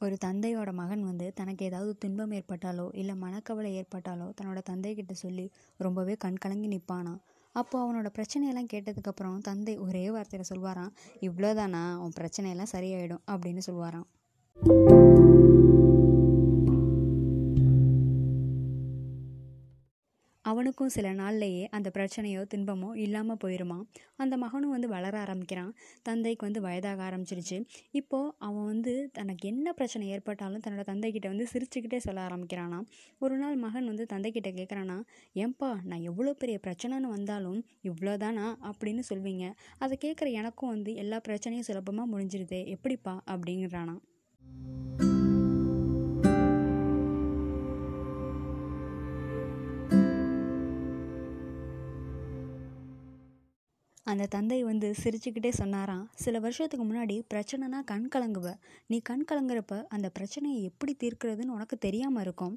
ஒரு தந்தையோட மகன் வந்து தனக்கு ஏதாவது துன்பம் ஏற்பட்டாலோ இல்லை மனக்கவலை ஏற்பட்டாலோ தன்னோட தந்தைக்கிட்ட சொல்லி ரொம்பவே கண் கலங்கி நிற்பானான் அப்போ அவனோட பிரச்சனையெல்லாம் கேட்டதுக்கப்புறம் தந்தை ஒரே வார்த்தையில் சொல்வாராம் இவ்வளோதானா உன் பிரச்சனையெல்லாம் சரியாயிடும் அப்படின்னு சொல்வாராம். அவனுக்கும் சில நாள்லையே அந்த பிரச்சனையோ துன்பமோ இல்லாமல் போயிருமா? அந்த மகனும் வந்து வளர ஆரம்பிக்கிறான். தந்தைக்கு வந்து வயதாக ஆரம்பிச்சிருச்சு. இப்போது அவன் வந்து தனக்கு என்ன பிரச்சனை ஏற்பட்டாலும் தன்னோட தந்தைக்கிட்ட வந்து சிரிச்சுக்கிட்டே சொல்ல ஆரம்பிக்கிறானா ஒரு நாள் மகன் வந்து தந்தைக்கிட்ட கேட்குறானா ஏன்பா நான் எவ்வளோ பெரிய பிரச்சனைன்னு வந்தாலும் இவ்வளோதானா அப்படின்னு சொல்வீங்க. அதை கேட்குற எனக்கும் வந்து எல்லா பிரச்சனையும் சுலபமாக முடிஞ்சிருது எப்படிப்பா? அப்படிங்கிறானா அந்த தந்தை வந்து சிரிச்சுக்கிட்டே சொன்னாராம் சில வருஷத்துக்கு முன்னாடி பிரச்சனைனா கண் கலங்குவ. நீ கண் கலங்குறப்ப அந்த பிரச்சனையை எப்படி தீர்க்கிறதுன்னு உனக்கு தெரியாமல் இருக்கும்.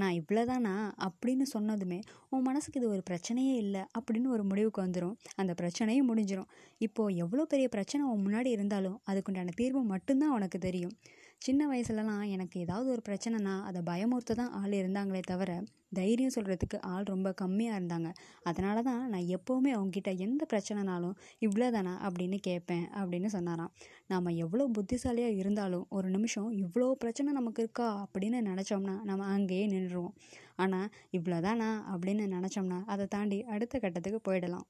நான் இவ்வளோதானா அப்படின்னு சொன்னதுமே உன் மனசுக்கு இது ஒரு பிரச்சனையே இல்லை அப்படின்னு ஒரு முடிவுக்கு வந்துடும் அந்த பிரச்சனையும் முடிஞ்சிடும் இப்போது எவ்வளோ பெரிய பிரச்சனை உன் முன்னாடி இருந்தாலும் அதுக்குண்டான தீர்வு மட்டும்தான் உனக்கு தெரியும். சின்ன வயசுலலாம் எனக்கு ஏதாவது ஒரு பிரச்சனைனா அதை பயமுறுத்த தான் ஆள் இருந்தாங்களே தவிர தைரியம் சொல்கிறதுக்கு ஆள் ரொம்ப கம்மியாக இருந்தாங்க. அதனால தான் நான் எப்போவுமே அவங்ககிட்ட எந்த பிரச்சனைனாலும் இவ்வளோதானா அப்படின்னு கேட்பேன் அப்படின்னு சொன்னாராம். நாம் எவ்வளோ புத்திசாலியாக இருந்தாலும் ஒரு நிமிஷம் இவ்வளோ பிரச்சனை நமக்கு இருக்கா அப்படின்னு நினச்சோம்னா நம்ம அங்கேயே நின்றுடுவோம் ஆனால் இவ்வளோதானா அப்படின்னு நினச்சோம்னா அதை தாண்டி அடுத்த கட்டத்துக்கு போயிடலாம்.